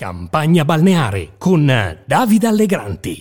Campagna balneare con Davide Allegranti.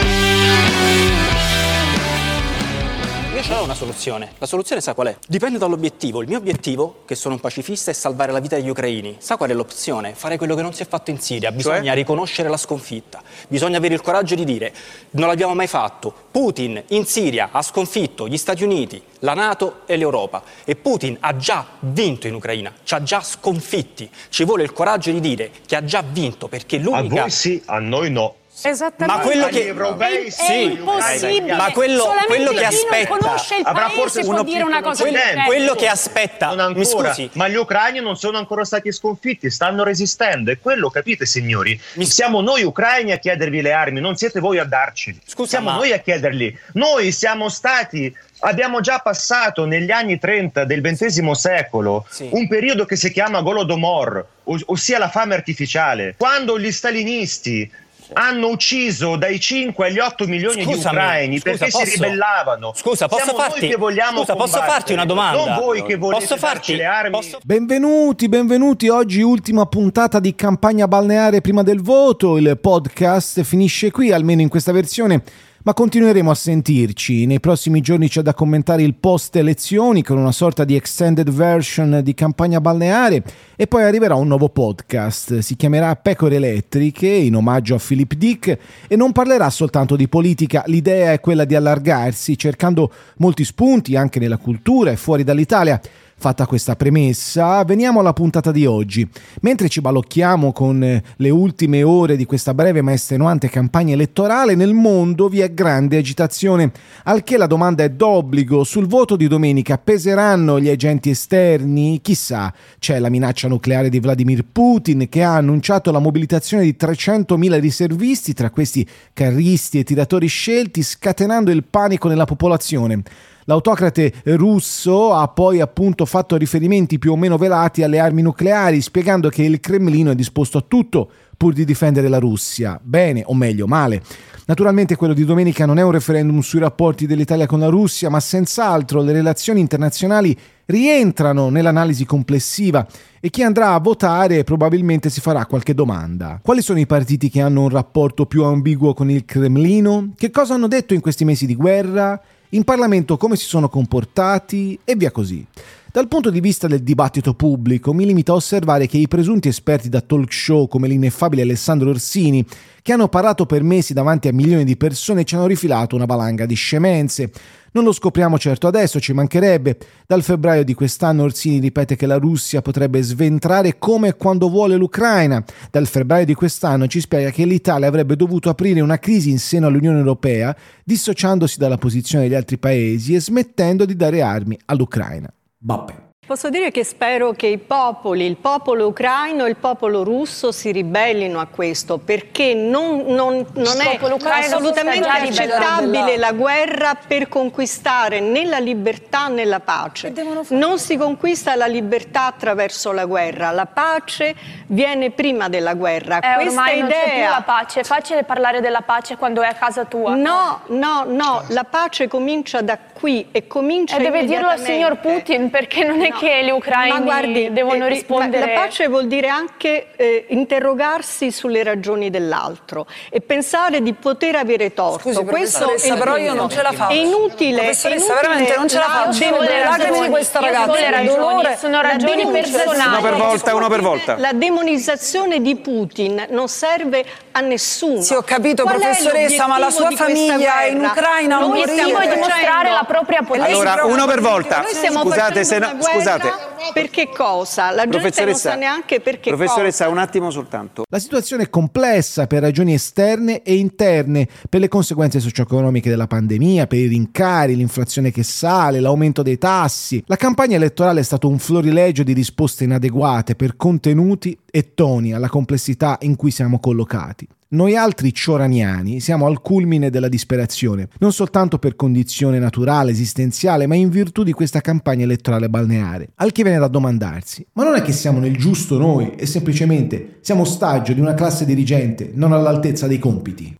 Io ce l'ho una soluzione. La soluzione sa qual è? Dipende dall'obiettivo. Il mio obiettivo, che sono un pacifista, è salvare la vita degli ucraini. Sa qual è l'opzione? Fare quello che non si è fatto in Siria. Bisogna cioè? riconoscere la sconfitta. Bisogna avere il coraggio di dire non l'abbiamo mai fatto. Putin in Siria ha sconfitto gli Stati Uniti, la Nato e l'Europa. E Putin ha già vinto in Ucraina, ci ha già sconfitti. Ci vuole il coraggio di dire che ha già vinto perché l'unica... A voi sì, a noi no. Esattamente. Ma quello che europei è, sì, è impossibile. Ma quello, quello che aspetta non conosce il avrà forse può dire una cosa quello, quello che aspetta non mi scusi. ma gli ucraini non sono ancora stati sconfitti, stanno resistendo e quello capite signori? Mi... Siamo noi ucraini a chiedervi le armi, non siete voi a darceli. Scusa, siamo ma... noi a chiederli. Noi siamo stati abbiamo già passato negli anni 30 del XX secolo sì. un periodo che si chiama Golodomor, ossia la fame artificiale. Quando gli stalinisti hanno ucciso dai 5 agli 8 milioni Scusami, di ucraini scusa, perché posso, si ribellavano. Scusa, posso farti, scusa, posso farti una domanda? Non voi che volete posso farti, le armi. Posso... Benvenuti, benvenuti. Oggi ultima puntata di campagna balneare prima del voto. Il podcast finisce qui, almeno in questa versione ma continueremo a sentirci. Nei prossimi giorni c'è da commentare il post elezioni con una sorta di extended version di campagna balneare e poi arriverà un nuovo podcast. Si chiamerà Pecore Elettriche in omaggio a Philip Dick e non parlerà soltanto di politica, l'idea è quella di allargarsi cercando molti spunti anche nella cultura e fuori dall'Italia Fatta questa premessa, veniamo alla puntata di oggi. Mentre ci balocchiamo con eh, le ultime ore di questa breve ma estenuante campagna elettorale, nel mondo vi è grande agitazione, al che la domanda è d'obbligo. Sul voto di domenica peseranno gli agenti esterni? Chissà, c'è la minaccia nucleare di Vladimir Putin che ha annunciato la mobilitazione di 300.000 riservisti, tra questi carristi e tiratori scelti, scatenando il panico nella popolazione. L'autocrate russo ha poi appunto fatto riferimenti più o meno velati alle armi nucleari, spiegando che il Cremlino è disposto a tutto pur di difendere la Russia. Bene, o meglio, male. Naturalmente quello di domenica non è un referendum sui rapporti dell'Italia con la Russia, ma senz'altro le relazioni internazionali rientrano nell'analisi complessiva e chi andrà a votare probabilmente si farà qualche domanda. Quali sono i partiti che hanno un rapporto più ambiguo con il Cremlino? Che cosa hanno detto in questi mesi di guerra? In Parlamento come si sono comportati e via così. Dal punto di vista del dibattito pubblico mi limito a osservare che i presunti esperti da talk show come l'ineffabile Alessandro Orsini, che hanno parlato per mesi davanti a milioni di persone, ci hanno rifilato una valanga di scemenze. Non lo scopriamo certo adesso, ci mancherebbe. Dal febbraio di quest'anno Orsini ripete che la Russia potrebbe sventrare come e quando vuole l'Ucraina. Dal febbraio di quest'anno ci spiega che l'Italia avrebbe dovuto aprire una crisi in seno all'Unione Europea, dissociandosi dalla posizione degli altri paesi e smettendo di dare armi all'Ucraina. Vape. Posso dire che spero che i popoli, il popolo ucraino e il popolo russo si ribellino a questo perché non, non, non è assolutamente accettabile la guerra per conquistare né la libertà né la pace. Non si conquista la libertà attraverso la guerra, la pace viene prima della guerra. Eh, Questa ormai idea... non c'è più la pace, è facile parlare della pace quando è a casa tua. No, no, no, la pace comincia da qui e comincia e deve dirlo al signor Putin perché non è no, che gli ucraini guardi, devono eh, rispondere. La pace vuol dire anche eh, interrogarsi sulle ragioni dell'altro e pensare di poter avere torto. Scusi, Questo è però io non ce la faccio. È inutile. Professoressa, veramente non ce la faccio. Io le ragioni di questa ragazza. Ragioni, sono ragioni personali. Uno per volta, uno per volta. La demonizzazione di Putin non serve a nessuno. Sì, ho capito, Qual professoressa, ma la sua famiglia è in Ucraina Noi stiamo a dimostrare la propria politica. Allora, uno per volta. Scusate, se no, scusate. Per che cosa? La gente non sa neanche perché Professoressa, cosa. un attimo soltanto. La situazione è complessa per ragioni esterne e interne, per le conseguenze socio-economiche della pandemia, per i rincari, l'inflazione che sale, l'aumento dei tassi. La campagna elettorale è stato un florilegio di risposte inadeguate per contenuti e toni alla complessità in cui siamo collocati. Noi altri cioraniani siamo al culmine della disperazione, non soltanto per condizione naturale, esistenziale, ma in virtù di questa campagna elettorale balneare. Al che viene da domandarsi, ma non è che siamo nel giusto noi e semplicemente siamo ostaggio di una classe dirigente non all'altezza dei compiti?